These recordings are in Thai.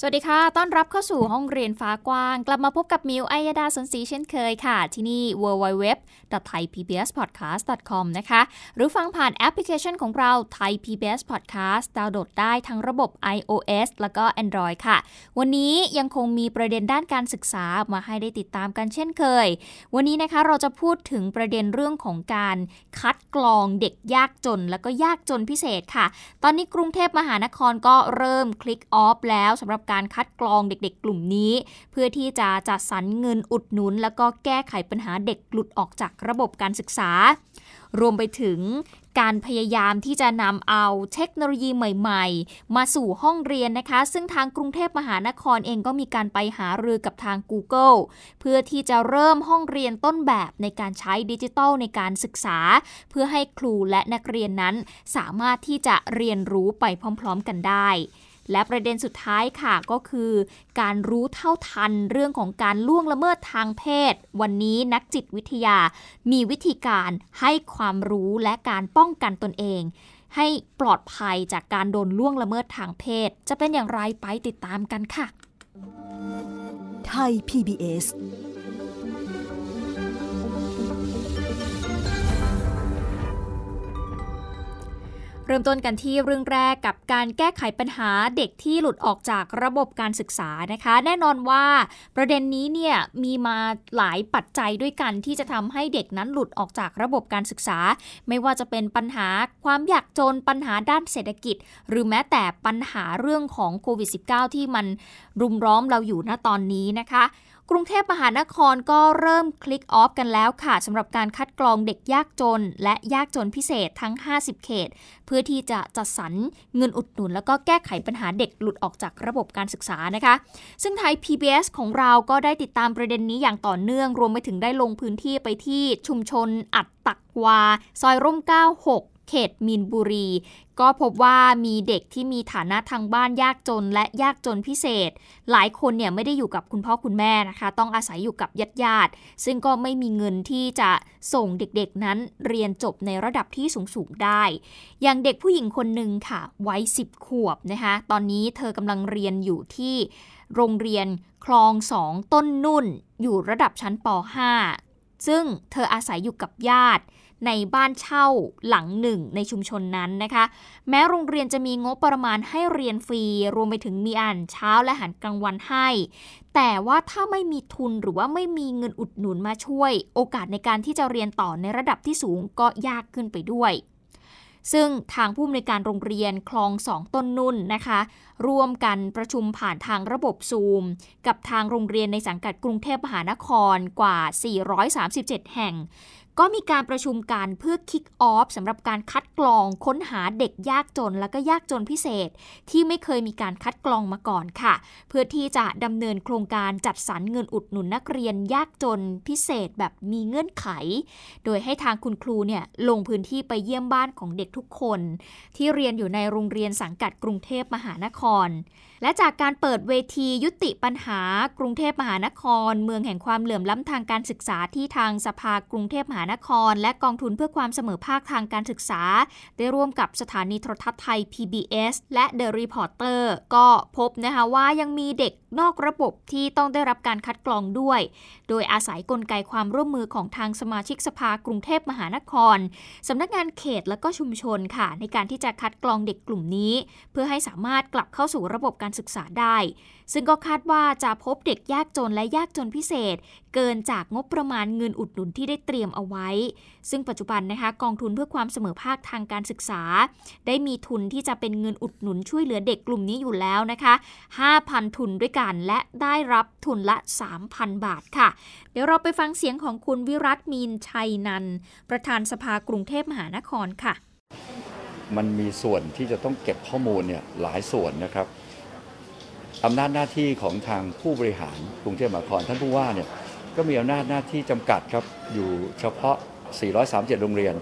สวัสดีค่ะ ต้อนรับเข้าสู่ห้องเรียนฟ้ากว้าง กลับมาพบกับมิวอัยดาสนศรีเช่นเคยค่ะ ที่นี่ www.thaipbspodcast.com นะคะ หรือฟังผ่านแอปพลิเคชันของเรา Thai PBS Podcast ดาวน์โหลดได้ทั้งระบบ iOS แล้วก็ Android ค่ะ วันนี้ยังคงมีประเด็นด้านการศึกษามาให้ได้ติดตามกันเช่นเคย วันนี้นะคะเราจะพูดถึงประเด็นเรื่องของการคัดกรองเด็กยากจน แล้วก็ยากจนพิเศษค่ะ ตอนนี้กรุงเทพมหานครก็เริ่มคลิกออฟแล้วสำหรับการคัดกรองเด็กๆ กลุ่มนี้ เพื่อที่จะจัดสรรเงินอุดหนุน แล้วก็แก้ไขปัญหาเด็กหลุดออกจากระบบการศึกษา รวมไปถึงการพยายามที่จะนำเอาเทคโนโลยีใหม่ๆ มาสู่ห้องเรียนนะคะ ซึ่งทางกรุงเทพมหานครเองก็มีการไปหารือกับทาง Google เพื่อที่จะเริ่มห้องเรียนต้นแบบในการใช้ดิจิทัลในการศึกษา เพื่อให้ครูและนักเรียนนั้นสามารถที่จะเรียนรู้ไปพร้อม ๆ กันได้ และประเด็นสุดท้ายค่ะก็คือ การรู้เท่าทันเรื่องของการล่วงละเมิดทางเพศ วันนี้นักจิตวิทยา มีวิธีการให้ความรู้และการป้องกันตนเองให้ปลอดภัยจากการโดนล่วงละเมิดทางเพศ จะเป็นอย่างไรไปติดตามกันค่ะ ไทย PBS เริ่มต้นกันที่เรื่องแรกกับการแก้ไขปัญหาเด็กที่หลุดออกจากระบบการศึกษานะคะ แน่นอนว่าประเด็นนี้เนี่ยมีมาหลายปัจจัยด้วยกันที่จะทำให้เด็กนั้นหลุดออกจากระบบการศึกษา ไม่ว่าจะเป็นปัญหาความยากจนปัญหาด้านเศรษฐกิจ หรือแม้แต่ปัญหาเรื่องของโควิด -19 ที่มันรุมร้อมเราอยู่ณตอนนี้นะคะ กรุงเทพมหานครก็เริ่มคลิกออฟกันแล้วค่ะสำหรับการคัดกรองเด็กยากจน และยากจนพิเศษทั้ง 50 เขต เพื่อที่จะจัดสรรเงินอุดหนุน แล้วก็แก้ไขปัญหาเด็กหลุดออกจากระบบการศึกษานะคะ ซึ่งไทย PBS ของเราก็ได้ติดตามประเด็นนี้อย่างต่อเนื่อง รวมไปถึงได้ลงพื้นที่ไปที่ชุมชนอัดตักวา ซอยร่ม 96 เขตมีนบุรี ก็พบว่ามีเด็กที่มีฐานะทางบ้านยากจนและยากจนพิเศษ หลายคนเนี่ยไม่ได้อยู่กับคุณพ่อคุณแม่นะคะ ต้องอาศัยอยู่กับญาติญาติซึ่งก็ไม่มีเงินที่จะส่งเด็กๆนั้นเรียนจบในระดับที่สูงๆได้ อย่างเด็กผู้หญิงคนหนึ่งค่ะวัย10 ขวบนะคะ ตอนนี้เธอกำลังเรียนอยู่ที่โรงเรียนคลองสองต้นนุ่น อยู่ระดับชั้นป .5 ซึ่งเธออาศัยอยู่กับญาติ ในบ้านเช่าหลังหนึ่งในชุมชนนั้นนะคะ แม้โรงเรียนจะมีงบประมาณให้เรียนฟรี รวมไปถึงมีอ่านเช้าและอาหารกลางวันให้ แต่ว่าถ้าไม่มีทุนหรือว่าไม่มีเงินอุดหนุนมาช่วย โอกาสในการที่จะเรียนต่อในระดับที่สูงก็ยากขึ้นไปด้วยซึ่งทางผู้อำนวยการโรงเรียนคลองสองต้นนุ่นนะคะ ร่วมกันประชุมผ่านทางระบบซูม กับทางโรงเรียนในสังกัดกรุงเทพมหานครกว่า 437 แห่ง ก็มีการประชุมกันเพื่อคิกออฟสำหรับการคัดกรองค้นหาเด็กยากจนและก็ยากจนพิเศษ ที่ไม่เคยมีการคัดกรองมาก่อนค่ะ เพื่อที่จะดำเนินโครงการจัดสรรเงินอุดหนุนนักเรียนยากจนพิเศษแบบมีเงื่อนไข โดยให้ทางคุณครูเนี่ยลงพื้นที่ไปเยี่ยมบ้านของเด็กทุกคน ที่เรียนอยู่ในโรงเรียนสังกัดกรุงเทพมหานครและจากการเปิดเวทียุติปัญหากรุงเทพมหานคร เมืองแห่งความเหลื่อมล้ำทางการศึกษาที่ทางสภากรุงเทพมหานคร และกองทุนเพื่อความเสมอภาคทางการศึกษา ได้ร่วมกับสถานีโทรทัศน์ไทย PBS และ The Reporter ก็พบนะคะว่ายังมีเด็กนอกระบบที่ต้องได้รับการคัดกรองด้วย โดยอาศัยกลไกความร่วมมือของทางสมาชิกสภากรุงเทพมหานครสำนักงานเขตและก็ชุมชนค่ะ ในการที่จะคัดกรองเด็กกลุ่มนี้ เพื่อให้สามารถกลับเข้าสู่ระบบการศึกษาได้ ซึ่งก็คาดว่าจะพบเด็กยากจนและยากจนพิเศษ เกินจากงบประมาณเงินอุดหนุนที่ได้เตรียมเอาไว้ ซึ่งปัจจุบันนะคะกองทุนเพื่อความเสมอภาคทางการศึกษา ได้มีทุนที่จะเป็นเงินอุดหนุนช่วยเหลือเด็กกลุ่มนี้อยู่แล้วนะคะ 5,000 ทุนด้วยกันและได้รับทุนละ 3,000 บาทค่ะ เดี๋ยวเราไปฟังเสียงของคุณวิรัตมีนชัยนันประธานสภากรุงเทพมหานครค่ะมันมีส่วนที่จะต้องเก็บข้อมูลเนี่ยหลายส่วนนะครับ อำนาจหน้าที่ของทางผู้บริหารกรุงเทพมหานครท่านผู้ว่าเนี่ยก็มีอำนาจหน้าที่จำกัดครับอยู่เฉพาะ 437 โรงเรียน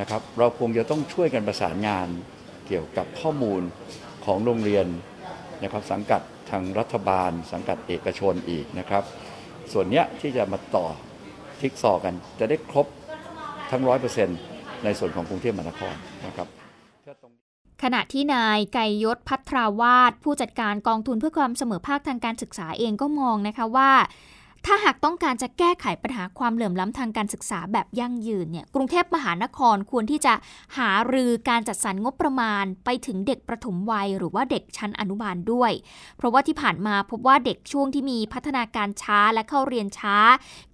นะครับเราคงจะต้องช่วยกันประสานงานเกี่ยวกับข้อมูลของโรงเรียนนะครับสังกัดทางรัฐบาล สังกัดเอกชนอีกนะครับ ส่วนเนี้ยที่จะมาต่อทิกซอกันจะได้ครบทั้งร้อยเปอร์เซ็นต์ในส่วนของกรุงเทพมหานครนะครับ ขณะที่นายไกยศพัทราวาดผู้จัดการกองทุนเพื่อความเสมอภาคทางการศึกษาเองก็มองนะคะว่า ถ้าหากต้องการจะแก้ไขปัญหาความเหลื่อมล้ำทางการศึกษาแบบยั่งยืนเนี่ยกรุงเทพมหานครควรที่จะหารือการจัดสรรงบประมาณไปถึงเด็กประถมวัย หรือว่าเด็กชั้นอนุบาลด้วย เพราะว่าที่ผ่านมาพบว่าเด็กช่วงที่มีพัฒนาการช้าและเข้าเรียนช้า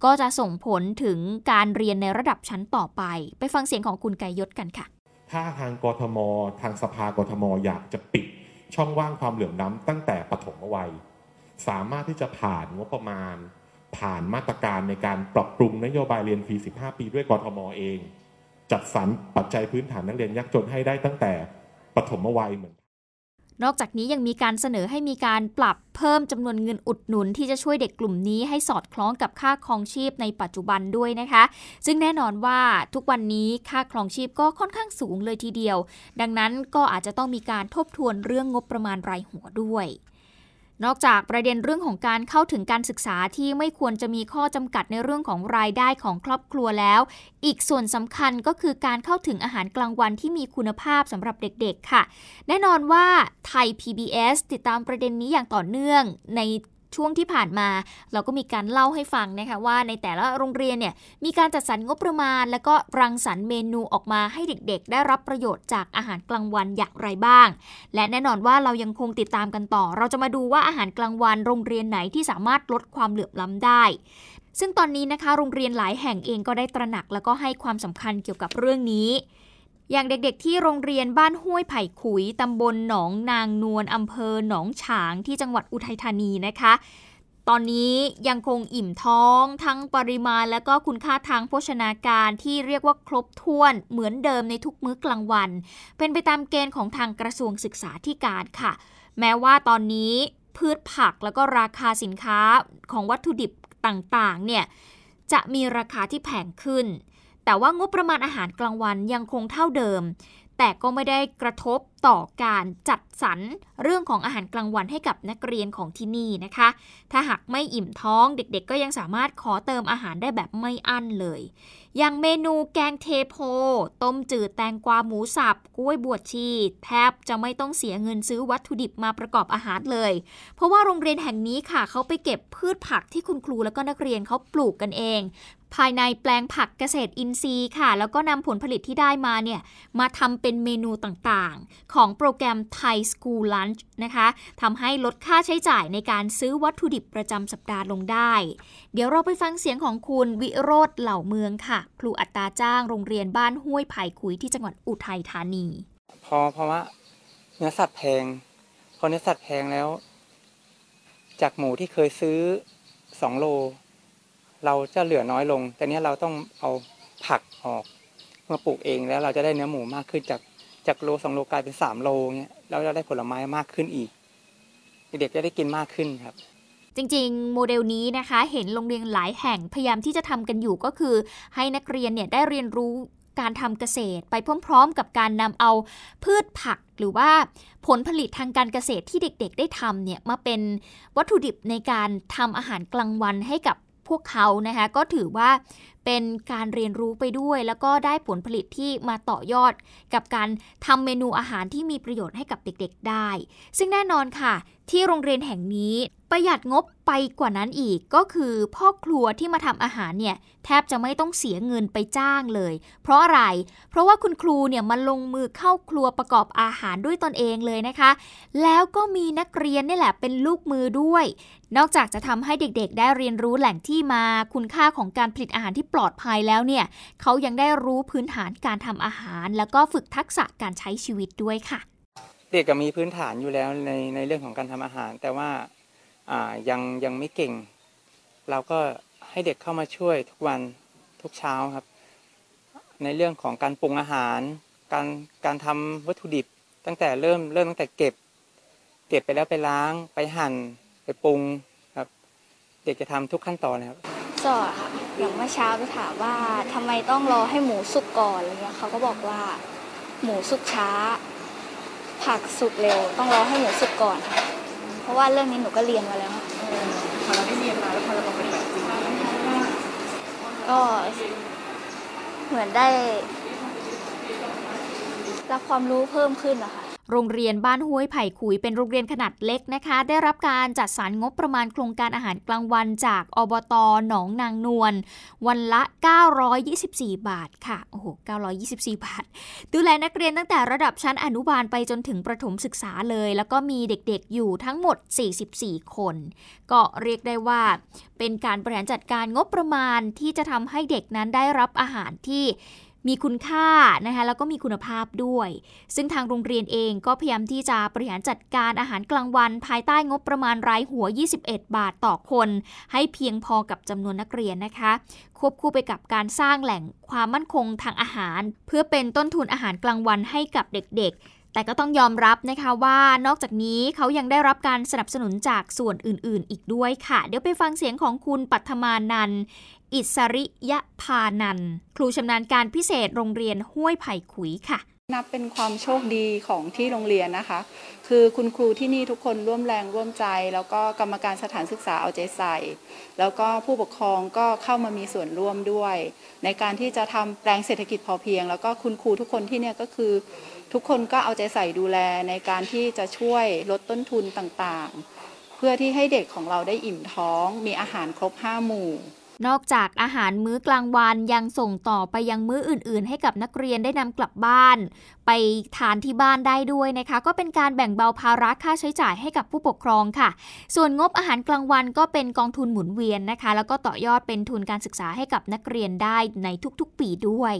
ก็จะส่งผลถึงการเรียนในระดับชั้นต่อไป ไปฟังเสียงของคุณไกยศกันค่ะ ถ้าทางกทม ทางสภากทม อยากจะปิดช่องว่างความเหลื่อมล้ำตั้งแต่ปฐมวัย สามารถที่จะผ่านงบประมาณ ผ่านมาตรการในการปรับปรุงนโยบายเรียนฟรี 15 ปีด้วยกทมเอง จัดสรรปัจจัยพื้นฐานนักเรียนยากจนให้ได้ตั้งแต่ปฐมวัยเหมือน นอกจากนี้ยังมีการเสนอให้มีการปรับเพิ่มจำนวนเงินอุดหนุน ที่จะช่วยเด็กกลุ่มนี้ให้สอดคล้องกับค่าครองชีพในปัจจุบันด้วยนะคะ ซึ่งแน่นอนว่าทุกวันนี้ค่าครองชีพก็ค่อนข้างสูงเลยทีเดียว ดังนั้นก็อาจจะต้องมีการทบทวนเรื่องงบประมาณรายหัวด้วย นอกจากประเด็นเรื่องของการเข้าถึงการศึกษาที่ไม่ควรจะมีข้อจำกัดในเรื่องของรายได้ของครอบครัวแล้ว อีกส่วนสำคัญก็คือการเข้าถึงอาหารกลางวันที่มีคุณภาพสำหรับเด็กๆค่ะ แน่นอนว่าไทย PBS ติดตามประเด็นนี้อย่างต่อเนื่องใน ช่วงที่ผ่านมา เราก็มีการเล่าให้ฟังนะคะว่าในแต่ละโรงเรียนเนี่ยมีการจัดสรรงบประมาณ แล้วก็รังสรรค์เมนูออกมาให้เด็กๆ ได้รับประโยชน์จากอาหารกลางวันอย่างไรบ้าง และแน่นอนว่าเรายังคงติดตามกันต่อ เราจะมาดูว่าอาหารกลางวันโรงเรียนไหนที่สามารถลดความเหลื่อมล้ำได้ ซึ่งตอนนี้นะคะ โรงเรียนหลายแห่งเองก็ได้ตระหนักแล้วก็ให้ความสำคัญเกี่ยวกับเรื่องนี้ อย่างเด็กๆ ที่โรงเรียนบ้านห้วยไผ่ขุยตำบลหนองนางนวลอำเภอหนองฉางที่จังหวัดอุทัยธานีนะคะ ตอนนี้ยังคงอิ่มท้องทั้งปริมาณและก็คุณค่าทางโภชนาการที่เรียกว่าครบถ้วนเหมือนเดิมในทุกมื้อกลางวัน เป็นไปตามเกณฑ์ของทางกระทรวงศึกษาธิการค่ะ แม้ว่าตอนนี้พืชผักแล้วก็ราคาสินค้าของวัตถุดิบต่างๆเนี่ยจะมีราคาที่แพงขึ้น แต่ว่างบประมาณอาหารกลางวันยังคงเท่าเดิม แต่ก็ไม่ได้กระทบต่อการจัดสรรเรื่องของอาหารกลางวันให้กับนักเรียนของที่นี่นะคะ ถ้าหากไม่อิ่มท้องเด็กๆ ก็ยังสามารถขอเติมอาหารได้แบบไม่อั้นเลย อย่างเมนูแกงเทโพ ต้มจืดแตงกวาหมูสับกล้วยบวชชี แทบจะไม่ต้องเสียเงินซื้อวัตถุดิบมาประกอบอาหารเลย เพราะว่าโรงเรียนแห่งนี้ค่ะเขาไปเก็บพืชผักที่คุณครูแล้วก็นักเรียนเขาปลูกกันเอง ภายในแปลงผักเกษตรอินทรีย์ค่ะ แล้วก็นำผลผลิตที่ได้มาเนี่ยมาทำเป็นเมนูต่างๆ ของโปรแกรม Thai School Lunch นะคะทำให้ลดค่าใช้จ่ายในการซื้อวัตถุดิบประจำสัปดาห์ลงได้ เดี๋ยวเราไปฟังเสียงของคุณวิโรธเหล่าเมืองค่ะ ครูอัตราจ้างโรงเรียนบ้านห้วยไผ่ขุยที่จังหวัดอุทัยธานี พอเพราะว่าเนื้อสัตว์แพงพอเนื้อสัตว์แพงแล้ว จากหมูที่เคยซื้อสองโล เราจะเหลือน้อยลง แต่นี้เราต้องเอาผักออกมาปลูกเองแล้วเราจะได้เนื้อหมูมากขึ้นจากจากโลสองโลกลายเป็นสามโลเงี้ยแล้วเราได้ผลไม้มากขึ้นอีก เด็กจะได้กินมากขึ้นครับจริงๆ โมเดลนี้นะคะเห็นโรงเรียนหลายแห่งพยายามที่จะทำกันอยู่ก็คือ ให้นักเรียนเนี่ยได้เรียนรู้การทำเกษตร ไปพร้อมๆ กับการนำเอาพืชผักหรือว่าผลผลิตทางการเกษตรที่เด็กๆ ได้ทำเนี่ยมาเป็นวัตถุดิบในการทำอาหารกลางวันให้กับ พวกเขานะคะก็ถือว่า เป็นการเรียนรู้ไปด้วย แล้วก็ได้ผลผลิตที่มาต่อยอด กับการทำเมนูอาหารที่มีประโยชน์ให้กับเด็กๆได้ ซึ่งแน่นอนค่ะ ที่โรงเรียนแห่งนี้ประหยัดงบไปกว่านั้นอีกก็คือพ่อครัวที่มาทำอาหารเนี่ยแทบจะไม่ต้องเสียเงินไปจ้างเลย เพราะอะไร เพราะว่าคุณครูเนี่ยมาลงมือเข้าครัวประกอบอาหารด้วยตนเองเลยนะคะ แล้วก็มีนักเรียนนี่แหละเป็นลูกมือด้วย นอกจากจะทำให้เด็กๆ ได้เรียนรู้แหล่งที่มาคุณค่าของการผลิตอาหารที่ปลอดภัยแล้วเนี่ยเขายังได้รู้พื้นฐานการทำอาหาร แล้วก็ฝึกทักษะการใช้ชีวิตด้วยค่ะ เด็กก็มีพื้นฐานอยู่แล้วในในเรื่องของการทำอาหาร แต่ว่ายังยังไม่เก่ง เราก็ให้เด็กเข้ามาช่วยทุกวันทุกเช้าครับ ในเรื่องของการปรุงอาหาร การการทำวัตถุดิบ ตั้งแต่เริ่มเริ่มตั้งแต่เก็บ เก็บไปแล้วไปล้าง ไปหั่น ไปปรุงครับ เด็กจะทำทุกขั้นตอนครับสอนค่ะ อย่างเมื่อเช้าไปถามว่าทำไมต้องรอให้หมูสุกก่อนอะไรเงี้ยเขาก็บอกว่า หมูสุกช้า ผักสุกเร็ว ต้องรอให้หมูสุกก่อนค่ะเพราะว่าเรื่องนี้หนูก็เรียนมาแล้วพอเราได้เรียนมาแล้วพอเรามาปฏิบัติจริงก็เหมือนได้ รับความรู้เพิ่มขึ้นนะคะ โรงเรียนบ้านห้วยไผ่ขุยเป็นโรงเรียนขนาดเล็กนะคะ ได้รับการจัดสรรงบประมาณโครงการอาหารกลางวันจากอบตหนองนางนวลวันละ 924 บาทค่ะโอ้โห924 บาท ดูแลนักเรียนตั้งแต่ระดับชั้นอนุบาลไปจนถึงประถมศึกษาเลย แล้วก็มีเด็กๆอยู่ทั้งหมด 44 คน ก็เรียกได้ว่า เป็นการบริหารจัดการงบประมาณที่จะทำให้เด็กนั้นได้รับอาหารที่ มีคุณค่านะคะแล้วก็มีคุณภาพด้วย ซึ่งทางโรงเรียนเองก็พยายามที่จะบริหารจัดการอาหารกลางวัน ภายใต้งบประมาณรายหัว 21 บาทต่อคน ให้เพียงพอกับจำนวนนักเรียนนะคะ ควบคู่ไปกับการสร้างแหล่งความมั่นคงทางอาหาร เพื่อเป็นต้นทุนอาหารกลางวันให้กับเด็กๆ แต่ก็ต้องยอมรับนะคะว่านอกจากนี้เขายังได้รับการสนับสนุนจากส่วนอื่นๆ อีกด้วยค่ะ เดี๋ยวไปฟังเสียงของคุณปัทมานันอิสริยพานันครูชำนาญการพิเศษโรงเรียนห้วยไผ่ขุยค่ะ นับเป็นความโชคดีของที่โรงเรียนนะคะ คือคุณครูที่นี่ทุกคนร่วมแรงร่วมใจ แล้วก็กรรมการสถานศึกษาเอาใจใส่ แล้วก็ผู้ปกครองก็เข้ามามีส่วนร่วมด้วย ในการที่จะทำแปลงเศรษฐกิจพอเพียง แล้วก็คุณครูทุกคนที่เนี่ยก็คือ ทุกคนก็เอาใจใส่ดูแลในการที่จะช่วยลดต้นทุนต่างๆ เพื่อที่ให้เด็กของเราได้อิ่มท้อง มีอาหารครบห้าหมู่ นอกจากอาหารมื้อกลางวันยังส่งต่อไปยังมื้ออื่น ๆ ให้กับนักเรียนได้นำกลับบ้าน ไปทานที่บ้านได้ด้วยนะคะ ก็เป็นการแบ่งเบาภาระค่าใช้จ่ายให้กับผู้ปกครองค่ะ ส่วนงบอาหารกลางวันก็เป็นกองทุนหมุนเวียนนะคะ แล้วก็ต่อยอดเป็นทุนการศึกษาให้กับนักเรียนได้ในทุกๆ ปีด้วย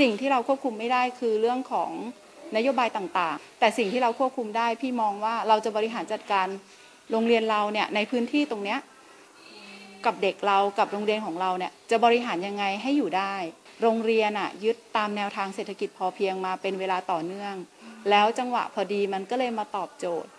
สิ่งที่เราควบคุมไม่ได้คือเรื่องของนโยบายต่างๆ แต่สิ่งที่เราควบคุมได้พี่มองว่าเราจะบริหารจัดการโรงเรียนเราเนี่ยในพื้นที่ตรงเนี้ย กับเด็กเรากับโรงเรียนของเราเนี่ยจะบริหารยังไงให้อยู่ได้ โรงเรียนอะยึดตามแนวทางเศรษฐกิจพอเพียงมาเป็นเวลาต่อเนื่อง แล้วจังหวะพอดีมันก็เลยมาตอบโจทย์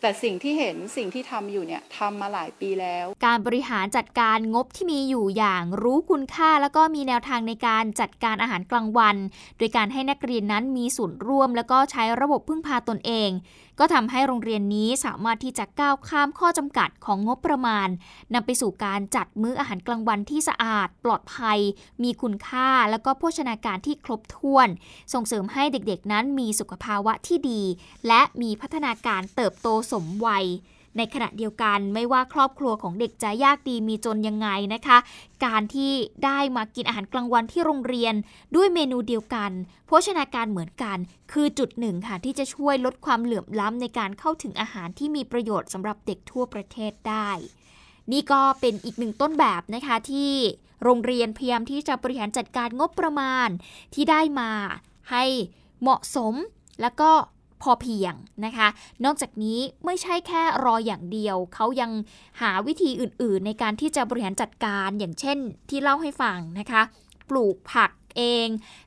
แต่สิ่งที่เห็นสิ่งที่ทำอยู่เนี่ยทำมาหลายปีแล้ว การบริหารจัดการงบที่มีอยู่อย่างรู้คุณค่า แล้วก็มีแนวทางในการจัดการอาหารกลางวัน โดยการให้นักเรียนนั้นมีส่วนร่วม แล้วก็ใช้ระบบพึ่งพาตนเอง ก็ทำให้โรงเรียนนี้สามารถที่จะก้าวข้ามข้อจำกัดของงบประมาณนำไปสู่การจัดมื้ออาหารกลางวันที่สะอาด ปลอดภัย มีคุณค่า และก็โภชนาการที่ครบถ้วน ส่งเสริมให้เด็กๆ นั้นมีสุขภาวะที่ดี และมีพัฒนาการเติบโตสมวัย ในขณะเดียวกันไม่ว่าครอบครัวของเด็กจะยากดีมีจนยังไงนะคะ การที่ได้มากินอาหารกลางวันที่โรงเรียน ด้วยเมนูเดียวกัน โภชนาการเหมือนกัน คือจุดหนึ่งค่ะที่จะช่วยลดความเหลื่อมล้ำในการเข้าถึงอาหารที่มีประโยชน์สำหรับเด็กทั่วประเทศได้ นี่ก็เป็นอีกหนึ่งต้นแบบนะคะที่โรงเรียนพยายามที่จะบริหารจัดการงบประมาณที่ได้มาให้เหมาะสมแล้วก็ พอเพียงนะคะ นอกจากนี้ไม่ใช่แค่รออย่างเดียว เขายังหาวิธีอื่นๆ ในการที่จะบริหารจัดการอย่างเช่นที่เล่าให้ฟังนะคะ ปลูกผัก เอง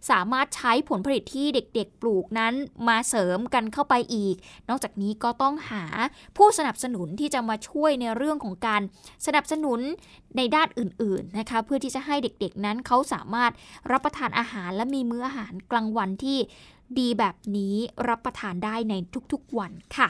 สามารถใช้ผลผลิตที่เด็กๆ ปลูกนั้นมาเสริมกันเข้าไปอีก นอกจากนี้ก็ต้องหาผู้สนับสนุนที่จะมาช่วยในเรื่องของการสนับสนุนในด้านอื่นๆนะคะเพื่อที่จะให้เด็กๆนั้นเขาสามารถรับประทานอาหารและมีมื้ออาหารกลางวันที่ดีแบบนี้รับประทานได้ในทุกๆวันค่ะ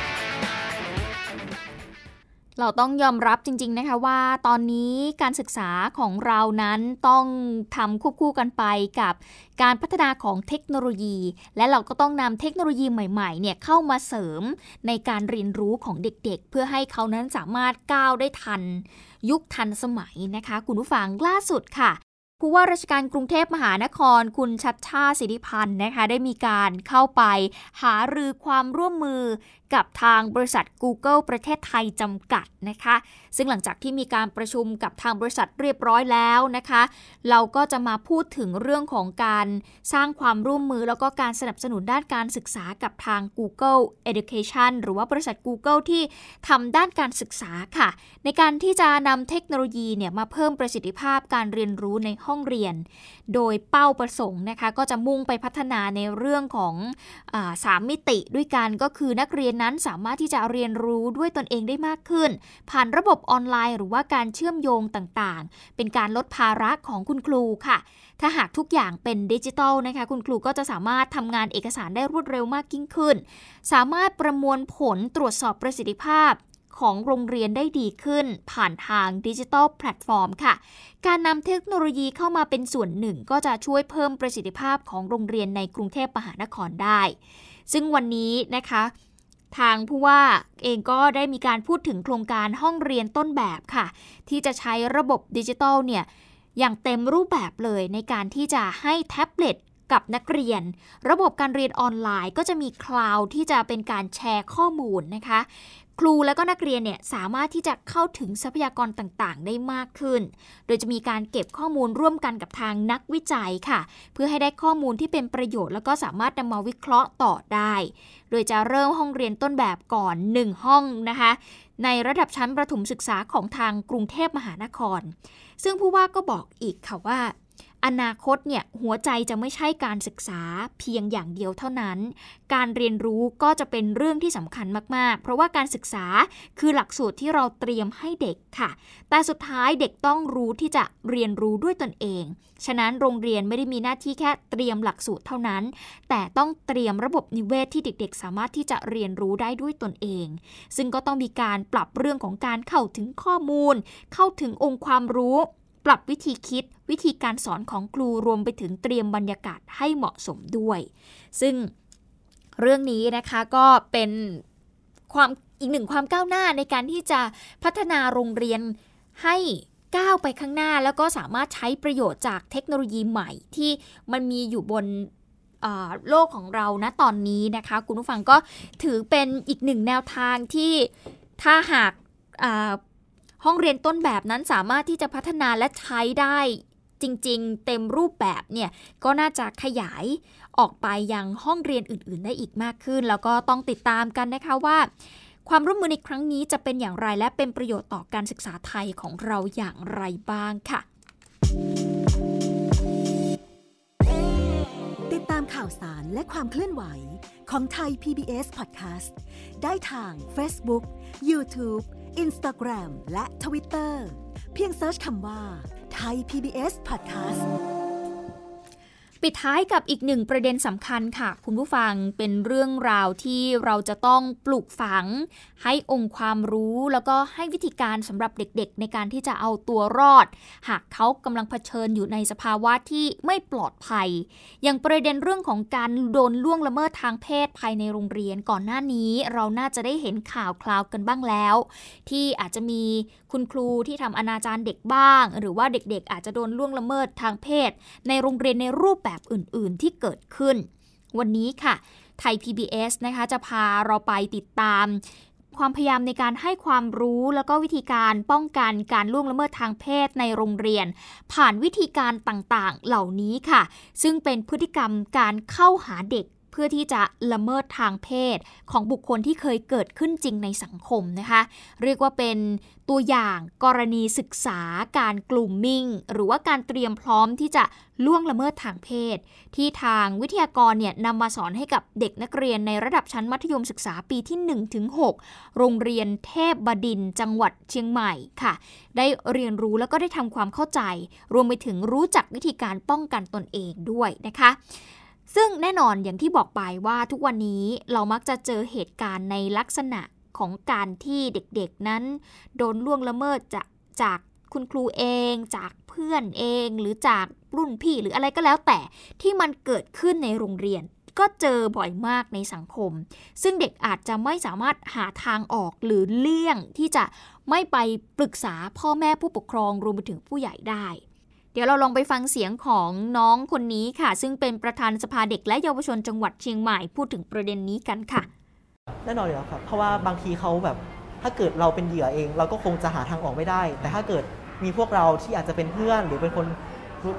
เราต้องยอมรับจริง ๆนะคะว่าตอนนี้การศึกษาของเรานั้นต้องทำควบคู่กันไปกับการพัฒนาของเทคโนโลยี และเราก็ต้องนำเทคโนโลยีใหม่ๆเนี่ยเข้ามาเสริมในการเรียนรู้ของเด็กๆ เพื่อให้เขานั้นสามารถก้าวได้ทัน ยุคทันสมัยนะคะ คุณผู้ฟังล่าสุดค่ะผู้ว่าราชการกรุงเทพมหานคร คุณชัดชาติสิริพันธ์นะคะได้มีการเข้าไปหารือความร่วมมือ กับทางบริษัท Google ประเทศไทยจำกัดนะคะ ซึ่งหลังจากที่มีการประชุมกับทางบริษัทเรียบร้อยแล้วนะคะ เราก็จะมาพูดถึงเรื่องของการสร้างความร่วมมือแล้วก็การสนับสนุนด้านการศึกษากับทาง Google Education หรือว่าบริษัท Google ที่ทำด้านการศึกษาค่ะ ในการที่จะนำเทคโนโลยีเนี่ยมาเพิ่มประสิทธิภาพการเรียนรู้ในห้องเรียน โดยเป้าประสงค์นะคะ ก็จะมุ่งไปพัฒนาในเรื่องของอสามมิติด้วยกันก็คือนักเรียนนั้นสามารถที่จะเรียนรู้ด้วยตนเองได้มากขึ้น ผ่านระบบออนไลน์หรือว่าการเชื่อมโยงต่างๆ เป็นการลดภาระของคุณครูค่ะ ถ้าหากทุกอย่างเป็นดิจิทัลนะคะ คุณครูก็จะสามารถทำงานเอกสารได้รวดเร็วมากยิ่งขึ้น สามารถประมวลผลตรวจสอบประสิทธิภาพของโรงเรียนได้ดีขึ้น ผ่านทางดิจิทัลแพลตฟอร์มค่ะ การนำเทคโนโลยีเข้ามาเป็นส่วนหนึ่ง ก็จะช่วยเพิ่มประสิทธิภาพของโรงเรียนในกรุงเทพมหานครได้ ซึ่งวันนี้นะคะ ทางผู้ว่าเองก็ได้มีการพูดถึงโครงการห้องเรียนต้นแบบค่ะ ที่จะใช้ระบบดิจิตอลเนี่ยอย่างเต็มรูปแบบเลยในการที่จะให้แท็บเล็ตกับนักเรียน ระบบการเรียนออนไลน์ก็จะมีคลาวด์ที่จะเป็นการแชร์ข้อมูลนะคะ ครูและก็นักเรียนเนี่ยสามารถที่จะเข้าถึงทรัพยากรต่างๆ ได้มากขึ้น โดยจะมีการเก็บข้อมูลร่วมกันกับทางนักวิจัยค่ะ เพื่อให้ได้ข้อมูลที่เป็นประโยชน์ แล้วก็สามารถนำมาวิเคราะห์ต่อได้ โดยจะเริ่มห้องเรียนต้นแบบก่อน 1 ห้องนะคะ ในระดับชั้นประถมศึกษาของทางกรุงเทพมหานคร ซึ่งผู้ว่าก็บอกอีกค่ะว่า อนาคตเนี่ยหัวใจจะไม่ใช่การศึกษาเพียงอย่างเดียวเท่านั้น การเรียนรู้ก็จะเป็นเรื่องที่สำคัญมากๆ เพราะว่าการศึกษาคือหลักสูตรที่เราเตรียมให้เด็กค่ะ แต่สุดท้ายเด็กต้องรู้ที่จะเรียนรู้ด้วยตนเอง ฉะนั้นโรงเรียนไม่ได้มีหน้าที่แค่เตรียมหลักสูตรเท่านั้น แต่ต้องเตรียมระบบนิเวศที่เด็กๆ สามารถที่จะเรียนรู้ได้ด้วยตนเอง ซึ่งก็ต้องมีการปรับเรื่องของการเข้าถึงข้อมูล เข้าถึงองค์ความรู้ ปรับวิธีคิดวิธีการสอนของครูรวมไปถึงเตรียมบรรยากาศให้เหมาะสมด้วย ซึ่งเรื่องนี้นะคะก็เป็นความอีกหนึ่งความก้าวหน้าในการที่จะพัฒนาโรงเรียนให้ก้าวไปข้างหน้าแล้วก็สามารถใช้ประโยชน์จากเทคโนโลยีใหม่ที่มันมีอยู่บนโลกของเราณตอนนี้นะคะ คุณผู้ฟังก็ถือเป็นอีกหนึ่งแนวทางที่ถ้าหาก ห้องเรียนต้นแบบนั้นสามารถที่จะพัฒนาและใช้ได้จริง ๆ เต็มรูปแบบเนี่ยก็น่าจะขยายออกไปยังห้องเรียนอื่น ๆ ได้อีกมากขึ้น แล้วก็ต้องติดตามกันนะคะว่า ความร่วมมือในครั้งนี้จะเป็นอย่างไรและเป็นประโยชน์ต่อการศึกษาไทยของเราอย่างไรบ้างค่ะ ติดตามข่าวสารและความเคลื่อนไหวของไทย PBS Podcast ได้ทาง Facebook, YouTube, Instagram และ Twitter เพียงเซิร์ชคำว่าไทย PBS Podcast ปิดท้ายกับอีกหนึ่งประเด็นสำคัญค่ะ คุณผู้ฟังเป็นเรื่องราวที่เราจะต้องปลูกฝัง ให้องค์ความรู้แล้วก็ให้วิธีการสำหรับเด็กๆ ในการที่จะเอาตัวรอด หากเขากำลังเผชิญอยู่ในสภาวะที่ไม่ปลอดภัย อย่างประเด็นเรื่องของการโดนล่วงละเมิดทางเพศภายในโรงเรียนก่อนหน้านี้ เราน่าจะได้เห็นข่าวคราวกันบ้างแล้ว ที่อาจจะมีคุณครูที่ทำอนาจารเด็กบ้าง หรือว่าเด็กๆ อาจจะโดนล่วงละเมิดทางเพศ ในโรงเรียนในรูปแบบแบบอื่นๆที่เกิดขึ้น วันนี้ค่ะ ไทย PBS นะคะจะพาเราไปติดตาม ความพยายามในการให้ความรู้แล้วก็วิธีการป้องกันการล่วงละเมิดทางเพศในโรงเรียน ผ่านวิธีการต่างๆ เหล่านี้ค่ะ ซึ่งเป็นพฤติกรรมการเข้าหาเด็ก เพื่อที่จะละเมิดทางเพศของบุคคลที่เคยเกิดขึ้นจริงในสังคมนะคะ เรียกว่าเป็นตัวอย่างกรณีศึกษาการกลุ่มมิ่ง หรือว่าการเตรียมพร้อมที่จะล่วงละเมิดทางเพศ ที่ทางวิทยากรเนี่ยนำมาสอนให้กับเด็กนักเรียนในระดับชั้นมัธยมศึกษาปีที่1-6โรงเรียนเทพบดินจังหวัดเชียงใหม่ค่ะ ได้เรียนรู้แล้วก็ได้ทำความเข้าใจ รวมไปถึงรู้จักวิธีการป้องกันตนเองด้วยนะคะ ซึ่งแน่นอนอย่างที่บอกไปว่าทุกวันนี้เรามักจะเจอเหตุการณ์ในลักษณะของการที่เด็กๆนั้น โดนล่วงละเมิดจากจากคุณครูเอง จากเพื่อนเอง หรือจากรุ่นพี่หรืออะไรก็แล้วแต่ที่มันเกิดขึ้นในโรงเรียน ก็เจอบ่อยมากในสังคม ซึ่งเด็กอาจจะไม่สามารถหาทางออกหรือเลี่ยงที่จะไม่ไปปรึกษาพ่อแม่ผู้ปกครองรวมไปถึงผู้ใหญ่ได้ เดี๋ยวเราลองไปฟังเสียงของน้องคนนี้ค่ะ ซึ่งเป็นประธานสภาเด็กและเยาวชนจังหวัดเชียงใหม่พูดถึงประเด็นนี้กันค่ะแน่นอนอยู่แล้วครับ เพราะว่าบางทีเขาแบบถ้าเกิดเราเป็นเหยื่อเอง เราก็คงจะหาทางออกไม่ได้ แต่ถ้าเกิดมีพวกเราที่อาจจะเป็นเพื่อน หรือเป็นคน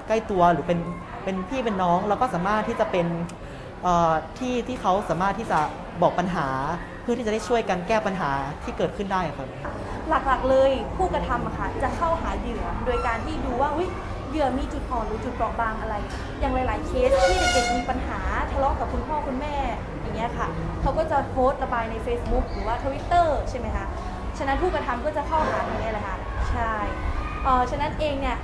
ใกล้ตัวหรือเป็นเป็นพี่เป็นน้อง เราก็สามารถที่จะเป็นที่ที่เขาสามารถที่จะบอกปัญหา เพื่อที่จะได้ช่วยกันแก้ปัญหาที่เกิดขึ้นได้ครับหลักๆเลยผู้กระทำอะค่ะจะเข้าหาเหยื่อโดยการที่ดูว่า เหยื่อมีจุดอ่อนหรือจุดเปราะบางอะไร อย่างหลาย ๆ เคสที่เด็กๆมีปัญหาทะเลาะกับคุณพ่อคุณแม่อย่างเงี้ยค่ะเขาก็จะโพสต์ระบายใน Facebook หรือว่าทวิตเตอร์ใช่ไหมคะฉะนั้นผู้กระทำก็จะเข้าหาตรงนี้แหละค่ะใช่เออฉะนั้นเองเนี่ย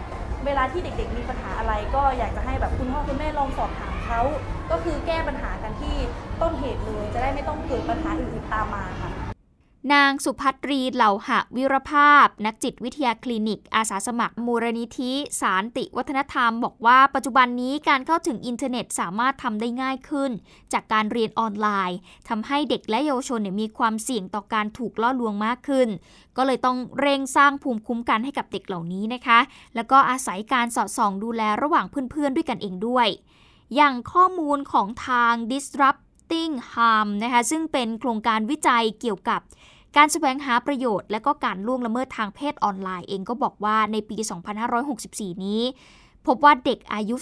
เวลาที่เด็กๆมีปัญหาอะไรก็อยากจะให้แบบคุณพ่อคุณแม่ลองสอบถามเขาก็คือแก้ปัญหากันที่ต้นเหตุเลยจะได้ไม่ต้องเกิดปัญหาอื่นๆตามมาค่ะ นางสุภัตรีเหล่าหะวิรภาพ นักจิตวิทยาคลินิก อาสาสมัครมูลนิธิ สารติวัฒนธรรม บอกว่าปัจจุบันนี้การเข้าถึงอินเทอร์เน็ตสามารถทำได้ง่ายขึ้น จากการเรียนออนไลน์ทำให้เด็กและเยาวชนมีความเสี่ยงต่อการถูกล่อลวงมากขึ้น ก็เลยต้องเร่งสร้างภูมิคุ้มกันให้กับเด็กเหล่านี้นะคะ แล้วก็อาศัยการสอดส่องดูแลระหว่างเพื่อนๆด้วยกันเองด้วย อย่างข้อมูลของทาง disrupting harm นะคะซึ่งเป็นโครงการวิจัยเกี่ยวกับการแสวงหาประโยชน์ และก็การล่วงละเมิดทางเพศออนไลน์เองก็บอกว่าในปี 2564 นี้ พบว่าเด็กอายุ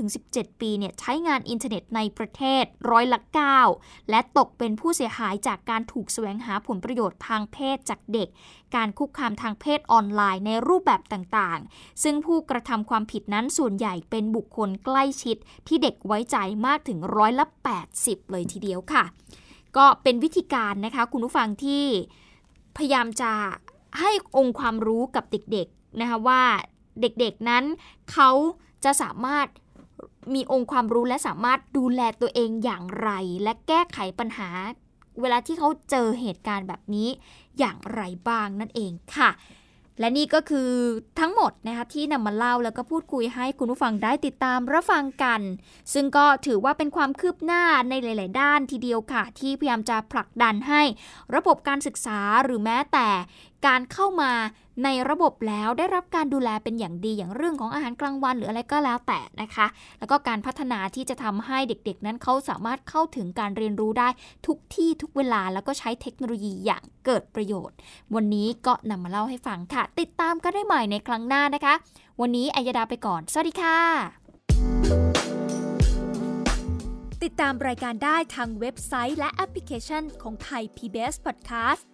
12-17 ปีเนี่ยใช้งานอินเทอร์เน็ตในประเทศร้อยละ 9 และตกเป็นผู้เสียหายจากการถูกแสวงหาผลประโยชน์ทางเพศจากเด็ก การคุกคามทางเพศออนไลน์ในรูปแบบต่างๆ ซึ่งผู้กระทำความผิดนั้นส่วนใหญ่เป็นบุคคลใกล้ชิด ที่เด็กไว้ใจมากถึงร้อยละ 80 เลยทีเดียวค่ะ ก็เป็นวิธีการนะคะคุณผู้ฟังที่พยายามจะให้องค์ความรู้กับเด็กๆนะคะว่า เด็กๆนั้น เขาจะสามารถมีองค์ความรู้และสามารถดูแลตัวเองอย่างไร และแก้ไขปัญหา เวลาที่เขาเจอเหตุการณ์แบบนี้อย่างไรบ้างนั่นเองค่ะ และนี่ก็คือทั้งหมดนะคะที่นำมาเล่าแล้วก็พูดคุยให้คุณผู้ฟังได้ติดตามรับฟังกัน ซึ่งก็ถือว่าเป็นความคืบหน้าในหลาย ๆ ด้านทีเดียวค่ะ ที่พยายามจะผลักดันให้ ระบบการศึกษาหรือแม้แต่การเข้ามา ในระบบแล้วได้รับการดูแลเป็นอย่างดีอย่างเรื่องของอาหารกลางวันหรืออะไรก็แล้วแต่นะคะ แล้วก็การพัฒนาที่จะทำให้เด็กๆ นั้นเขาสามารถเข้าถึงการเรียนรู้ได้ทุกที่ทุกเวลาแล้วก็ใช้เทคโนโลยีอย่างเกิดประโยชน์ วันนี้ก็นำมาเล่าให้ฟังค่ะ ติดตามก็ได้ใหม่ในครั้งหน้านะคะ วันนี้อัยดาไปก่อน สวัสดีค่ะ ติดตามรายการได้ทางเว็บไซต์และแอปพลิเคชันของไทย PBS Podcast